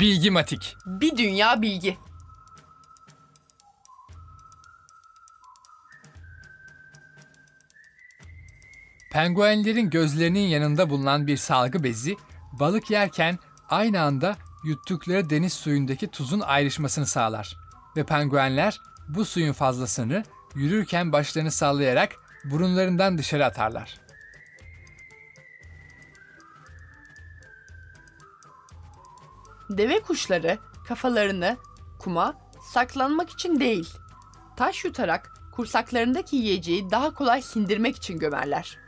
Bilgimatik. Bir dünya bilgi. Penguenlerin gözlerinin yanında bulunan bir salgı bezi balık yerken aynı anda yuttukları deniz suyundaki tuzun ayrışmasını sağlar. Ve penguenler bu suyun fazlasını yürürken başlarını sallayarak burunlarından dışarı atarlar. Deve kuşları kafalarını kuma saklanmak için değil, taş yutarak kursaklarındaki yiyeceği daha kolay sindirmek için gömerler.